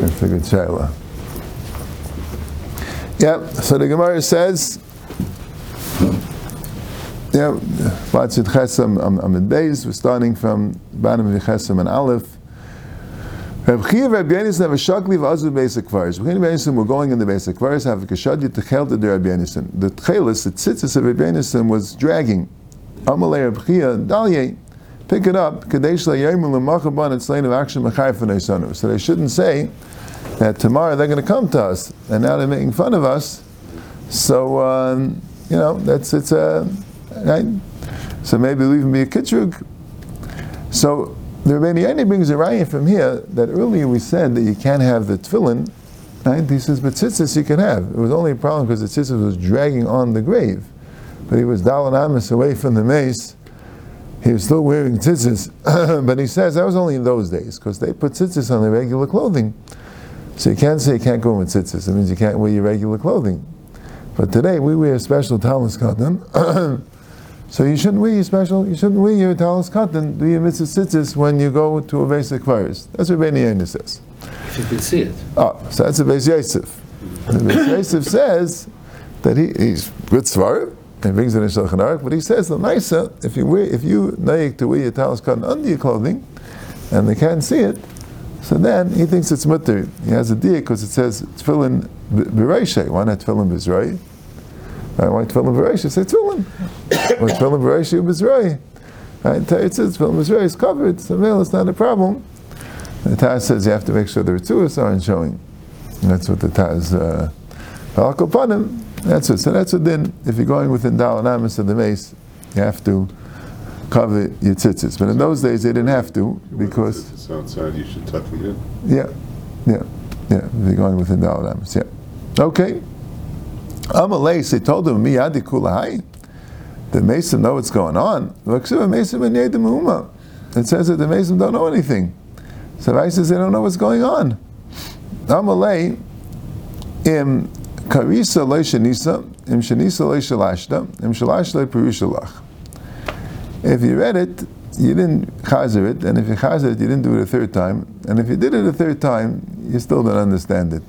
That's a good shayla. Yeah, so the Gemara says, yeah, Batzit Chesam Amid Beis, we're starting from bottom of Chesam and Aleph. Reb Chiya Reb Yenison have a shakli v'azu basic kvaris. Reb Yenison were going in the basic kvaris, have a kashadi techel to the Reb Yenison. The tchelis, the tzitzis of Reb Yenison was dragging. Amalei Reb Chiya, dalye, pick it up, and of So they shouldn't say that tomorrow they're going to come to us, and now they're making fun of us. So, um, you know, that's, it's a, right? So maybe it'll even be a kitrug. So, the Rebbeinu Yaini brings a raya from here that earlier we said that you can't have the tefillin. Right? He says, but tzitzis you can have. It was only a problem because the tzitzis was dragging on the grave. But he was dalan amis away from the mace. He was still wearing tzitzis. but he says that was only in those days because they put tzitzis on their regular clothing. So you can't say you can't go in with tzitzis. It means you can't wear your regular clothing. But today we wear special talis katan. So you shouldn't wear your special, you shouldn't wear your talis katan, do your mitzvah tzitzis when you go to a basic virus. That's what Beni Yaina says. If you can see it. Oh, so that's a Beis Yosef. The Beis Yosef says that he, he's good svarim, and brings it in Shulchan Aruch, but he says the nicer, if you wear, if you naik to wear your talis katan under your clothing, and they can't see it, so then he thinks it's mutter. He has a deal because it says tefillin b'reishay. Why not tefillin b'zroi? Why tefillin b'reishay? Say tefillin. When tefillin b'reishay b'zroi. Right? It says tefillin b'zroi is covered. So male it's not a problem. The Taz says you have to make sure the rituas aren't showing. That's what the Taz. Uh, that's it. So that's what then, if you're going within Dal and Amos of the mace, you have to cover your tzitzis. But in those days, they didn't have to because. It's outside, you should tuck them in. Yeah, yeah, yeah. If you're going within the Amos, yeah. Okay. Amalei, they told him, Miyadi kulahai. The Mason know what's going on. It says that the Mason don't know anything. So I says they don't know what's going on. Amalei, im karisa. If you read it, you didn't chazer it, and if you chazer it, you didn't do it a third time, and if you did it a third time, you still don't understand it.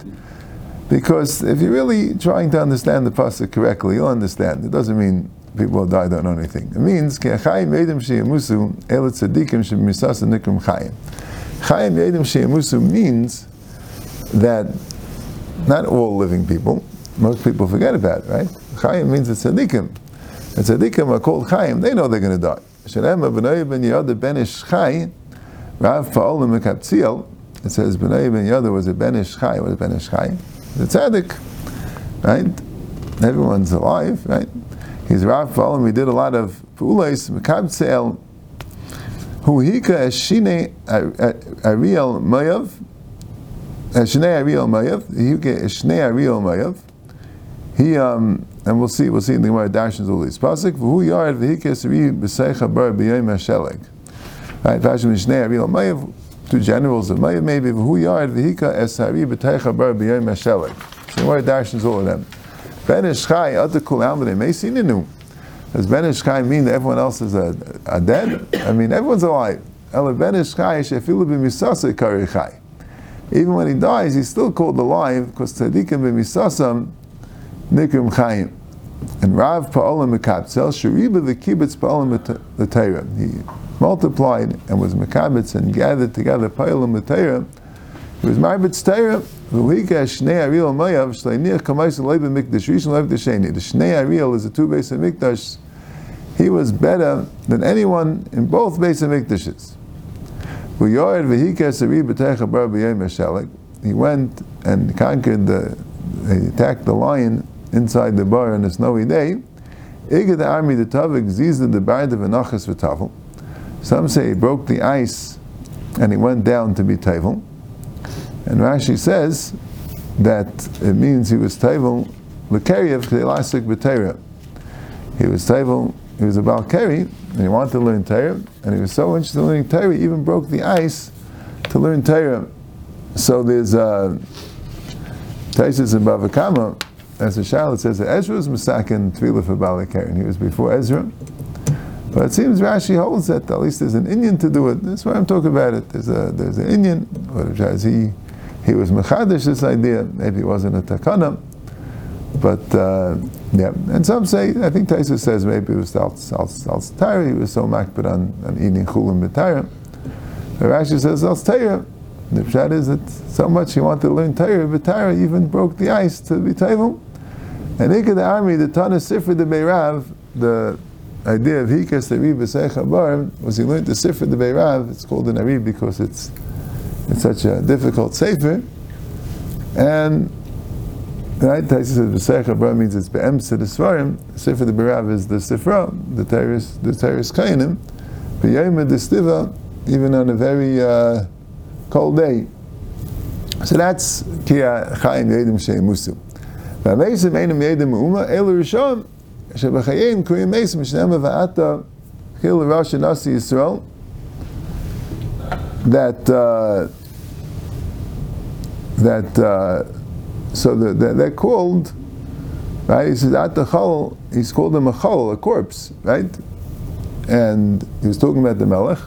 Because if you're really trying to understand the pasuk correctly, you'll understand. It doesn't mean people who die don't know anything. It means chayim yedim sheyamusu elet tzadikim shemisasa nikrim chayim. Chayim yedim sheyamusu means that not all living people, most people forget about it, right? Chayim means it's tzadikim. And tzaddikim are called chayim, they know they're going to die. Shalem b'nai ben Yada ben Ish Chai, Rav Pa'olim Mekaptziel, it says b'nai ben Yada was a ben was a ben Ish The tzaddik, right? Everyone's alive, right? He's Rav Pa'olim, he did a lot of pu'ulais, Mekaptziel, hu hika eshine Ariel Mayav, Eshne Ariel Mayav, Eshne Ariel Mayav, he, um, and we'll see, we'll see in the Gemara Darshans all these. Pasuk, v'hu yard v'hikes ri b'seicha bar b'yayim hasheleg. Right, Pasuk Mishnei Ariel Mayav, two generals of Mayav maybe, v'hu yard v'hika es hari b'teicha bar b'yayim hasheleg. So the Gemara Darshans all of them. Ben Ishchai, other kul almadei, meisi ninu. Does Ben Ishchai mean that everyone else is a, a dead? I mean, everyone's alive. Ela Ben Ishchai shefilu b'misasa karichai. Even when he dies, he's still called alive because tzaddikim b'misasam Nikrim Chaim. And Rav Pa'olam Mekabtzel, Shariba the Kibbutz Pa'olam L'Teira. He multiplied and was Mekabitz and gathered together Pa'olam L'Teira. He was Marbitz Teira, V'lika Shnei Ariel Mayav, Shleiniach Kamais Leiba Mikdash, Rishon Lev Desheni. The Shnei Ariel is the two base of Mikdash. He was better than anyone in both base of Mikdashes. He went and conquered the, he attacked the lion inside the bar on a snowy day. Some say he broke the ice and he went down to be Tavel. And Rashi says that it means he was Tavel L'Keriev K'elasik B'Teira. He was Tavel, he was about Keri, and he wanted to learn Torah, and he was so interested in learning Torah, he even broke the ice to learn Torah. So there's uh, Taisus in Bava Kama, as a Charlotte says that Ezra was Masakin Tefillah for Balakaren. He was before Ezra. But it seems Rashi holds that at least there's an Indian to do it. That's why I'm talking about it. There's a there's an Indian, or as he he was mechadish this idea. Maybe it wasn't a takana, but uh, yeah. And some say, I think Taisa says maybe it was al al He was so makbid on, on eating chulim b'tayra. Rashi says al The pshat is that so much he wanted to learn Torah, but even broke the ice to be Taivam. And Ikka the army, the Tana Sifra de Beirav, the idea of Hikas the B'Seich Bar was he learned the Sifra the Beirav, it's called an Arib because it's, it's such a difficult Sefer. And Right? Taisa says V'secha Bra means it's Be'emsa the Svarim. Sefer the Berav is the Sifra, the Teres, the Teres Kainim. Be'yayma the Stiva, even on a very uh, cold day. So that's Kia Chaim Yedim Shei Musu. V'ameisim Einim Yedim Uma Elu Rishon Shebachayim Kriyim Meisim Shnema Va'ata Chil Rosh Nasi Yisrael that uh, that uh, so the, the, they're called right he says at the chol he's called them a chol a corpse right and he was talking about the melech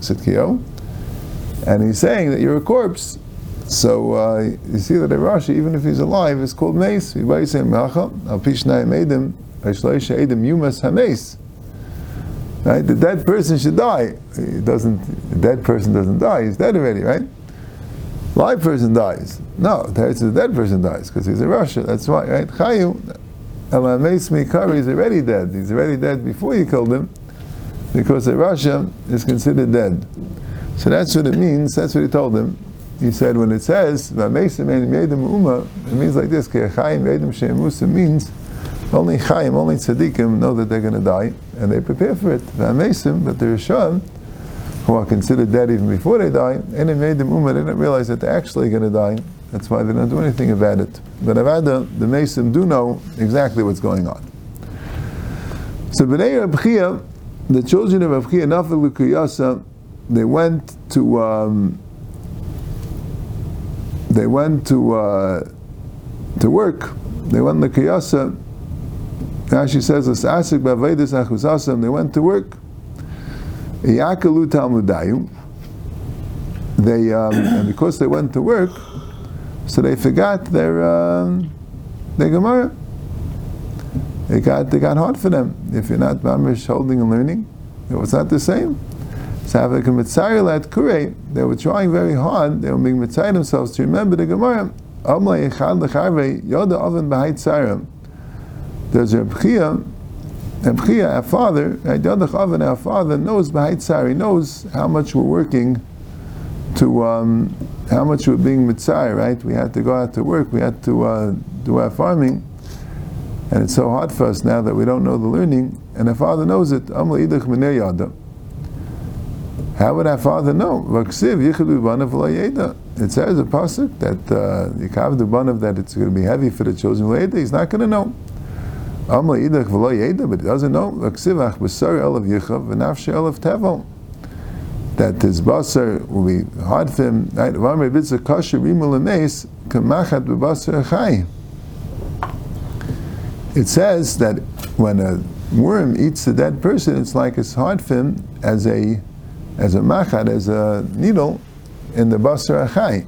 Sitkio and he's saying that you're a corpse so uh, you see that Rashi, even if he's alive, is called mace. Al pishnai medim, edim yumas hames. Right? The dead person should die. He doesn't. The dead person doesn't die. He's dead already, right? Live person dies. No, the dead person dies because he's a Rasha. That's why, right? Chayu, Elames Mikari is already dead. He's already dead before you killed him because a Rasha is considered dead. So that's what it means. That's what he told him he said when it says uma, it means like this. means only Chaim, only tzaddikim know that they're going to die, and they prepare for it. But the Rishon, who are considered dead even before they die, and it made them umma, they didn't realize that they're actually going to die. That's why they don't do anything about it. But Avada, the Mesim do know exactly what's going on. So B'nai Rabchia, the children of Rabchia, Nafal Lukuyasa, they went to um, they went to uh, to work. They went to Kiyasa. Says, "Asik b'avedis achusasam." They went to work. Yakalu talmudayu. They um, and because they went to work, so they forgot their um, their Gemara. It got they got hard for them. If you're not mamish holding and learning, it was not the same. Savak and mitsaril at Kuray, they were trying very hard, they were being mitzvah themselves to remember the Gemara. There's a Bchia, Bchia, our father, our father knows Bahait Sari, knows how much we're working to, um, how much we're being mitzvah, right? We had to go out to work, we had to uh, do our farming. And it's so hard for us now that we don't know the learning, and our father knows it. How would our father know? It says a pasuk that uh, that it's going to be heavy for the children. He's not going to know. But he doesn't know. That his basar will be hard for him. It says that when a worm eats a dead person, it's like it's hard for him as a as a machad, as a needle in the basar achai.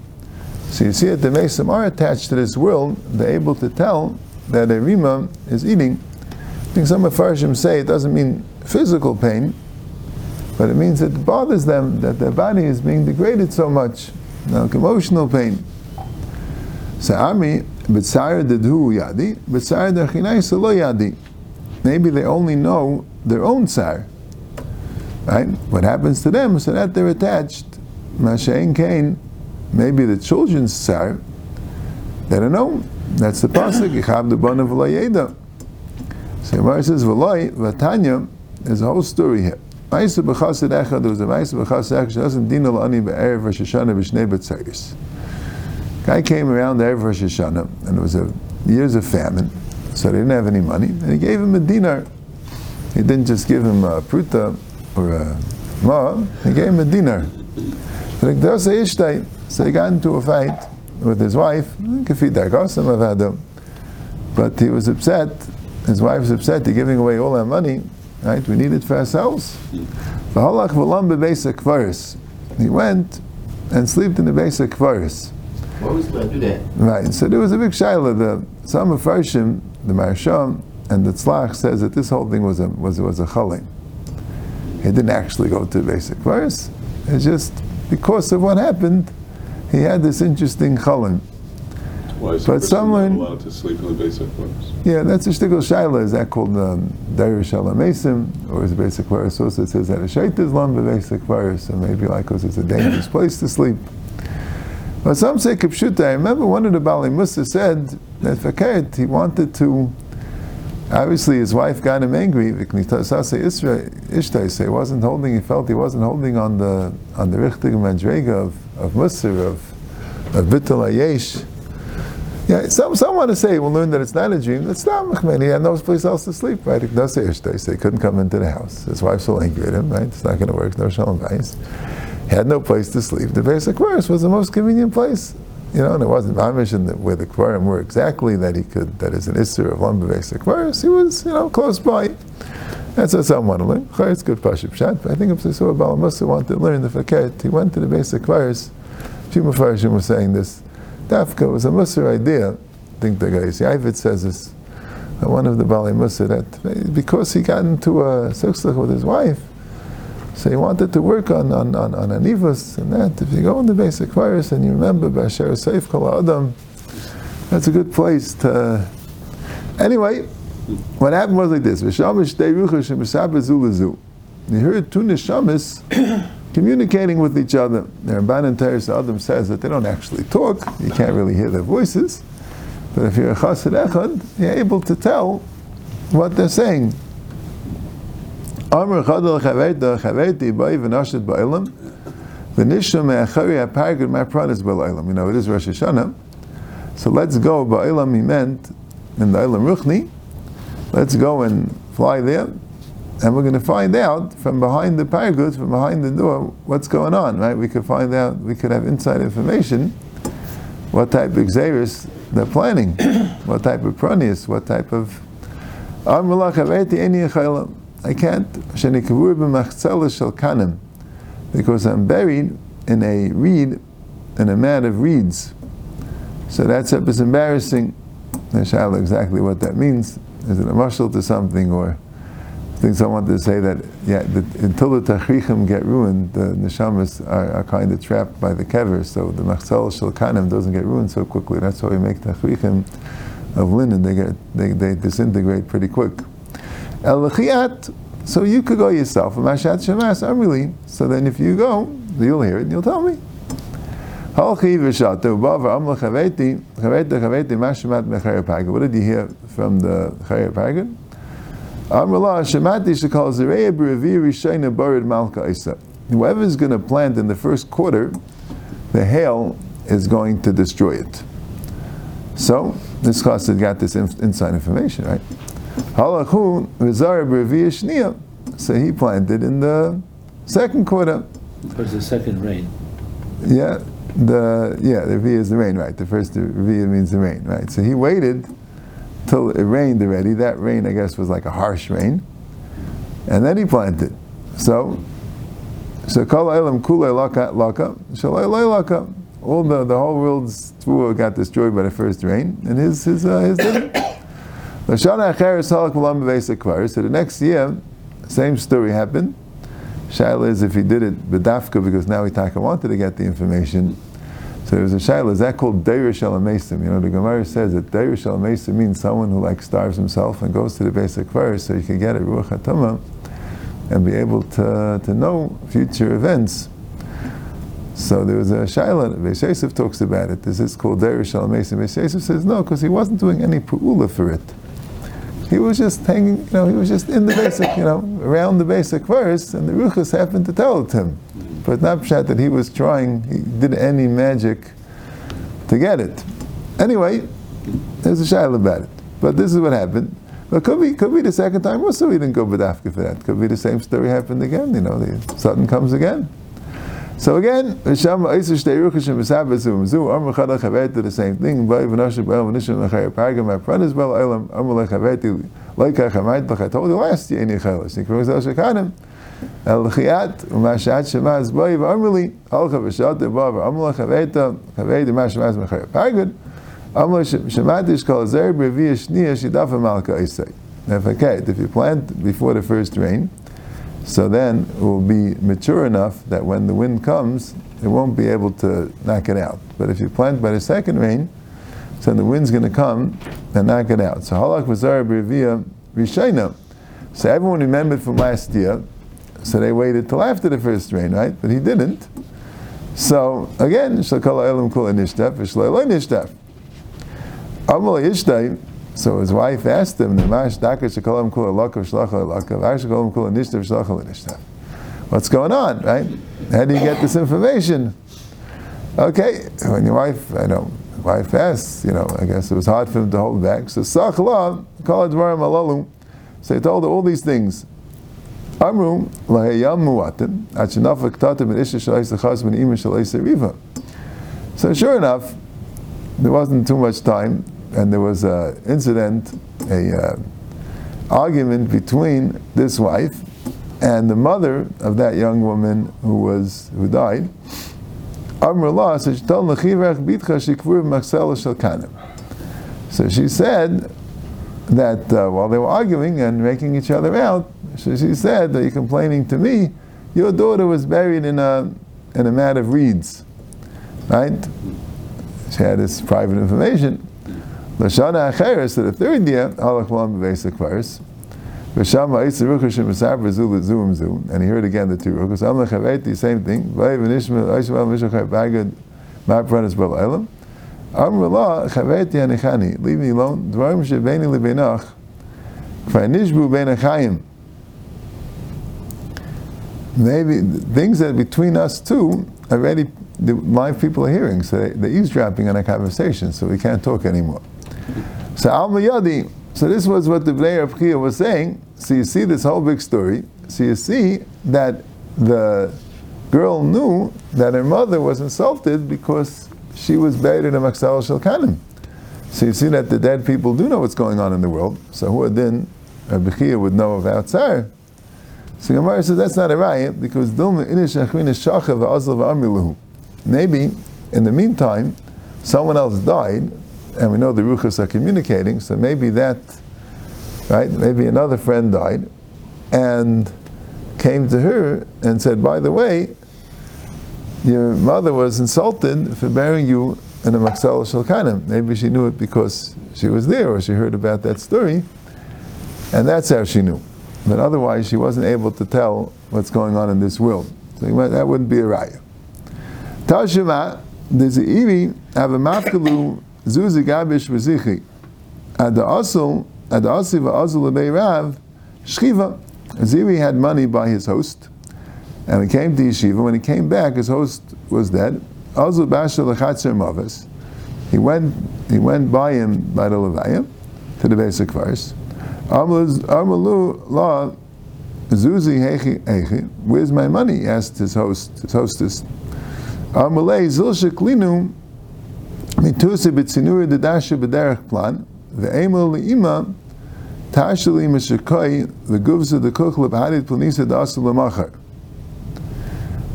So you see that the mesim are attached to this world, they're able to tell that a rima is eating. I think some of Farshim say it doesn't mean physical pain, but it means it bothers them that their body is being degraded so much, like emotional pain. So Ami, B'tzar dedhu yadi, B'tzar dechinai lo yadi. Maybe they only know their own tsar. Right? What happens to them so that they're attached. Mashain Kain, maybe the children's tsar, they don't know. That's the pasuk. Yichav the ban of v'layeda. So Gemara says v'lay v'tanya. There's a whole story here. Ma'isa b'chasid echad. There was a ma'isa b'chasid echad. Doesn't din ani be'erev Rosh Hashanah b'shnei b'tzeris. Guy came around there Rosh Hashanah, and it was a years of famine, so they didn't have any money, and he gave him a dinar. He didn't just give him a pruta or a ma, he gave him a dinar. So he got into a fight with his wife, but he was upset. His wife was upset. They're giving away all our money. Right? We need it for ourselves. The Hallaq Vulambi basic verse. He went and slept in the basic kvaris. Why was allowed to do that? Right. So there was a big shaila. The some of Farshim, the Marsham, and the Tzlach says that this whole thing was a was was a chalim. He didn't actually go to the basic verse. It's just because of what happened, he had this interesting chalim. But someone- not allowed to sleep in the basic? Yeah, that's a shtickle shaila. Is that called um, Dair Shalom or is it basic verse? Also, it says that a shait is long the basic verse, so maybe like because it's a dangerous place to sleep. But some say kipshuta. I remember one of the Bali Musa said that Fakert, he wanted to. Obviously, his wife got him angry. He wasn't holding. He felt he wasn't holding on the on the richtige madrega of of Musar of of Bittul Ayesh. Yeah, some, some want to say we'll learn that it's not a dream. It's not Mechman. He had no place else to sleep, right? He couldn't come into the house. His wife's so angry at him, right? It's not going to work. No shalom. He had no place to sleep. The basic verse was the most convenient place. You know, and it wasn't Mamish in the, where the Kvarim were exactly that he could, that is an Isser of Lumba basic verse. He was, you know, close by. That's what someone want to learn. It's good Pashib Shat. But I think if they saw Baal Musa wanted to learn the Faket, he went to the basic. A few Mepharshim were saying this. Dafka was a Musar idea. I think the guy Yavit says this. One of the Bali Musa that because he got into a sukkah with his wife, so he wanted to work on on on, on anivus and that. If you go in the basic virus and you remember Basher Seif Kol Adam, that's a good place to. Anyway, what happened was like this. You heard two neshamis communicating with each other. The Ramban and Teres Adam says that they don't actually talk. You can't really hear their voices. But if you're a chassid echad, you're able to tell what they're saying. Amr chadal chaveta chaveti ba'i v'nashit ba'ilam v'nishma me'achari ha'pargad ma'pranis ba'ilam. You know, it is Rosh Hashanah. So let's go ba'ilam he meant in the Ilam Ruchni. Let's go and fly there. And we're going to find out from behind the paragud, from behind the door, what's going on, right? We could find out, we could have inside information what type of xeris they're planning, what type of pranius, what type of. I can't. Because I'm buried in a reed, in a mat of reeds. So that's it's embarrassing. The shaila exactly what that means. Is it a marshal to something or? I think someone to say that yeah, until the tachrichim get ruined, the neshamas are, are kind of trapped by the kever. So the machzel shel kanim doesn't get ruined so quickly. That's why we make tachrichim of linen. They get they, they disintegrate pretty quick. El. So you could go yourself. Mashat shemas amrili. So then if you go, you'll hear it. and You'll tell me. What did you hear from the chayer pagad? Amrullah Shemati Shekal Zereya B'Revi Rishayna Barid Malka Isa. Whoever going to plant in the first quarter, the hail is going to destroy it. So this chassid got this in, inside information, right? Halachu Vizar B'Revi Shniya. So he planted in the second quarter. Was the second rain? Yeah, the yeah the Revi is the rain, right? The first Revi means the rain, right? So he waited till it rained already. That rain, I guess, was like a harsh rain, and then he planted. So, so kol elam kulei laka laka shalei laka. All the the whole world's tvua got destroyed by the first rain, and his his uh, his So the next year, same story happened. Shaila is if he did it bedafka because now Itaka wanted to get the information. So there was a shaila. Is that called deir shalamesim? You know, the Gemara says that deir shalamesim means someone who like starves himself and goes to the basic verse so he can get a ruach hatama and be able to, to know future events. So there was a shaila. Beis Yosef talks about it. This is called deir shalamesim. Beis Yosef says no, because he wasn't doing any pu'ula for it. He was just hanging, you know, he was just in the basic, you know, around the basic verse, and the Ruchas happened to tell it to him. But not pshat that he was trying, he did any magic to get it. Anyway, there's a shaila about it. But this is what happened. But could be, could be the second time also he didn't go Badafka for that. Could be the same story happened again, you know, the sudden comes again. So again, the same thing. Isai. Okay, if you plant before the first rain, so then it will be mature enough that when the wind comes, it won't be able to knock it out. But if you plant by the second rain, so the wind's going to come and knock it out. So halach v'zara b'revia rishayna. So everyone remembered from last year. So they waited till after the first rain, right? But he didn't. So again, shakala elam kula nishtef v'shleila nishtef. Amal yishtay. So his wife asked him. What's going on, right? How do you get this information? Okay, when your wife, I know, wife asks, you know, I guess it was hard for him to hold back. So Sachla, call dvarim alalu. So he told her all these things. Amru lahayam muatim achinafa ktatim and isha min. So sure enough, there wasn't too much time, and there was an incident, a uh, argument between this wife and the mother of that young woman who was who died. So she said that uh, while they were arguing and making each other out, so she said that you're complaining to me, your daughter was buried in a in a mat of reeds, right? She had this private information. Lashana Acheres, so the third year, Halach Malam basic verse. And he heard again the two ruchas. Am lechaveti, same thing. Vayiv and Ishmael, Aishmael, Bagad, Ma'pranas, Bel Elam. Amr Allah, chaveti anichani, leave me alone. Dvarim shebeni lebenach, kvar nishbu ben achayim. Maybe things that between us two already the live people are hearing, so they, they're eavesdropping on a conversation, so we can't talk anymore. So Al Yadi, so this was what the Bnei of Chia was saying. So you see this whole big story. So you see that the girl knew that her mother was insulted because she was buried in a Maksal Shalkanim. So you see that the dead people do know what's going on in the world. So who then Rabbi Chia would know of outside. So Gemara says that's not a riot because Dum Inish of Azal Amiluhu. maybe in the meantime someone else died and we know the ruchas are communicating, so maybe that, right? Maybe another friend died, and came to her and said, "By the way, your mother was insulted for burying you in a maksal shalkanim. Maybe she knew it because she was there, or she heard about that story, and that's how she knew. But otherwise, she wasn't able to tell what's going on in this world. So that wouldn't be a raya. Tashima, there's a have a Zuzi Gabish V'zichi. The Asul, at the Asil V'Asul Lebei Rav, Shchiva. Ziri had money by his host, and he came to Yeshiva. When he came back, his host was dead. Azul Basha Lechatzer Mavis. He went, he went by him by the Levaya to the basic verse. Amalu La Zuzi Hechi Hechi. Where's my money? Asked his host, his hostess. Amalei Zilsha Klinu Mitusi b'tzinuri dedasha b'derech plan, ve'emel le'ima, tashali mishakoi, v'guvza dekuk leb'hadid planisa dasa l'machar.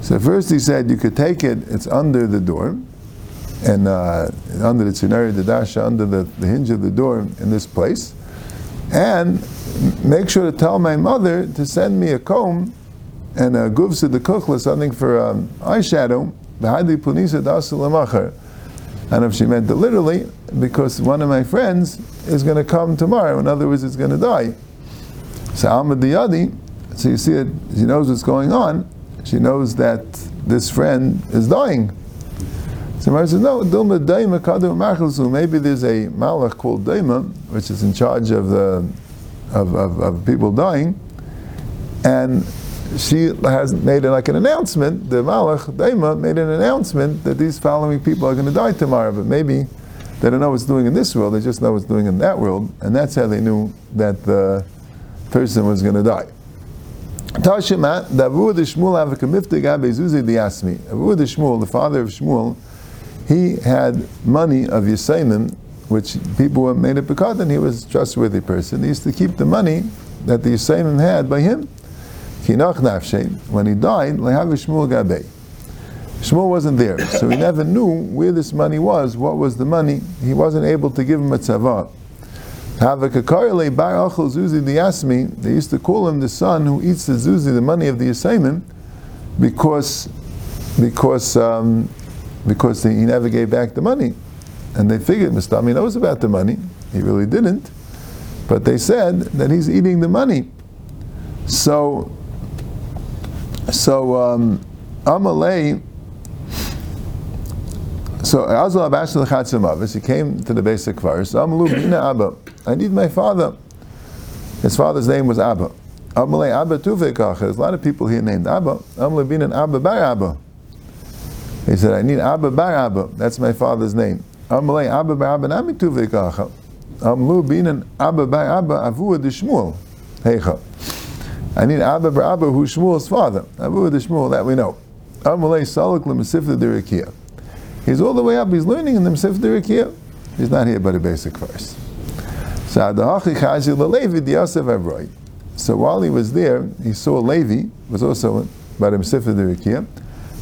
So first he said you could take it, it's under the door, and uh, under the tzinuri dedasha, under the, the hinge of the door in this place, and make sure to tell my mother to send me a comb and a guvsa the kukla, something for um, eyeshadow, v'hadid planisa dasa l'machar and if she meant it literally, because one of my friends is going to come tomorrow. In other words, it's going to die. So Ahmad so you see it, she knows what's going on. She knows that this friend is dying. So Mary says, no, Dilma Daima Kadu. Maybe there's a malach called Daima, which is in charge of the of, of, of people dying. And she has made like an announcement, the Malach, Daima, made an announcement that these following people are going to die tomorrow, but maybe they don't know what's doing in this world, they just know what's doing in that world, and that's how they knew that the person was going to die. Tashima, Davud Shmuel Avakamifta Gabe Zuzi Shmuel, the father of Shmuel, he had money of Yisainim, which people were made a and he was a trustworthy person. He used to keep the money that the Yisainim had by him When he died, Shmuel wasn't there, so he never knew where this money was, what was the money. He wasn't able to give him a tzavah. They used to call him the son who eats the zuzi, the money of the Yisayimim, because, because, um, because he never gave back the money. And they figured Mustami knows about the money. He really didn't. But they said that he's eating the money. So, so um, Amalei, so Azal Abash Lechatzim he came to the basic verse. Amalu Bina Abba. I need my father. His father's name was Abba. Amalei Abba Tuvekach. There's a lot of people here named Abba. Amalei Bina Abba Bar Abba. He said, I need Abba Bar Abba. That's my father's name. Amalei Abba Bar Abba Nami Tuvekach. Amlu Bina Abba Bar Abba Avua de Shmuel. Heicha. I need Abba Bar Abba who's Shmuel's father. Avua de Shmuel, that we know. Amalei Salak Lemesifta Dirikia. He's all the way up. He's learning in the Mesif Dirikia. He's not here but the basic verse. So while he was there, he saw Levi was also by the Mesif Dirikia,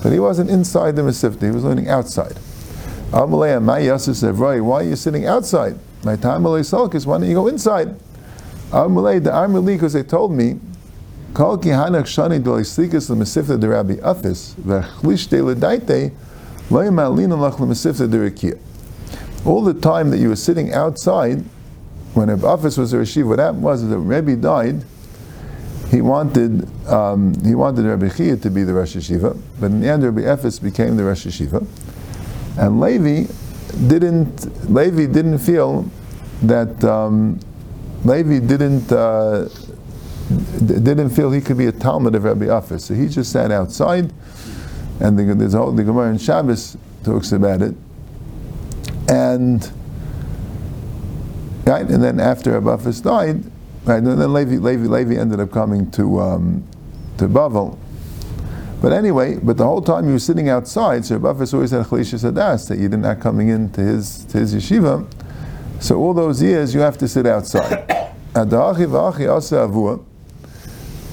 but he wasn't inside the Mesif. He was learning outside. Amalei my Yosef Avroi. Why are you sitting outside? My time Malay Salkis. Why don't you go inside? Amalei the Amrli because they told me. Kol ki shani de Rabbi Afis v'chlish de ledaite all the time that you were sitting outside, when Rabbi Afis was a Rashiv, what happened was that Rebbe died, he wanted um, he wanted Rabbi Chia to be the Rosh Hashiva, but in the end Rabbi Efes became the Rosh Hashiva. And Levi didn't Levi didn't feel that um, Levi didn't uh, didn't feel he could be a Talmud of Rabbi Afis, so he just sat outside and the, there's a whole, the Gemara in Shabbos talks about it. And right, and then after Rabbi Abafis died, right, and then Levi, Levi, Levi ended up coming to um, to Bavel. But anyway, but the whole time he was sitting outside, so Rabbi Abafis always had Chalisha Sadas that you didn't not coming into his to his yeshiva. So all those years you have to sit outside.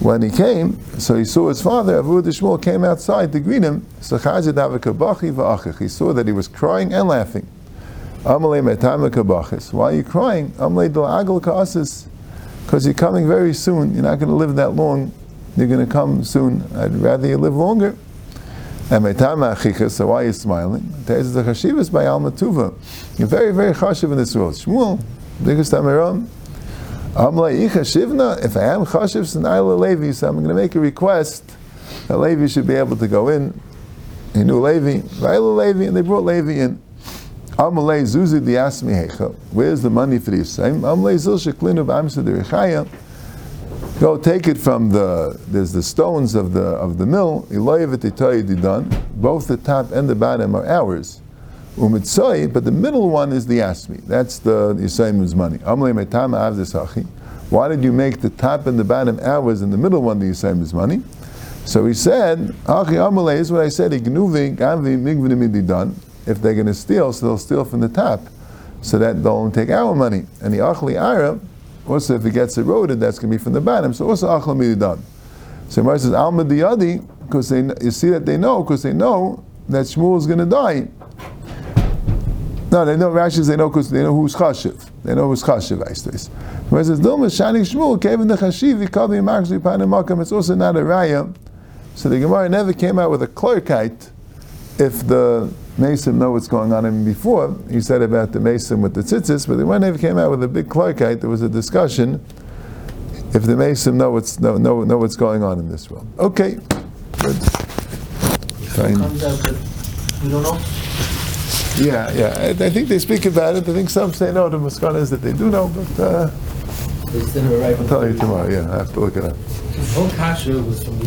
when he came, so he saw his father, Avu Shmuel, came outside to greet him. He saw that he was crying and laughing. Why are you crying? Because you're coming very soon. You're not going to live that long. You're going to come soon. I'd rather you live longer. So why are you smiling? You're very, very chashiv in this world. Shmuel, biggest Amiram, if I am chashiv Sanaila Levi, so I'm going to make a request that Levi should be able to go in. He knew Levi, Vaila Levi, and they brought Levi in. Amalei Zuzi Diasmi Hecha. Where's the money for Yisrael? Amalei Zil Sheklinu B'amsa Go take it from the, there's the stones of the of the mill. Both the top and the bottom are ours. Umitzoi, but the middle one is the Asmi. That's the Yisrael's money. Why did you make the top and the bottom ours and the middle one the Yisrael's money? So he said, is what I said, if they're going to steal, so they'll steal from the top, so that they'll only take our money. And the Achli Ara, also if it gets eroded, that's going to be from the bottom, so also Achli Mididan. So Mar says, Alma Diyadi, because they, you see that they know, because they know that Shmuel is going to die. No, they know Rashi they know they know who's chashiv. They know who's chashiv. I suppose. Where it says Dilma Shani Shmuel Kevin the chashiv he called Yikavi Makzi Panamakam. It's also not a raya. So the Gemara never came out with a clarkite if the Mason know what's going on. Mean, before he said about the Mason with the tzitzis, but the Gemara never came out with a big clarkite. There was a discussion if the Mason know what's know, know, know what's going on in this world. Okay, good. Fine. Comes out that we don't know. Yeah, yeah. I, I think they speak about it. I think some say no. The Muskana is that they do know, but uh, They still have a. I'll tell you tomorrow. Yeah, I have to look it up. His whole kasha was from the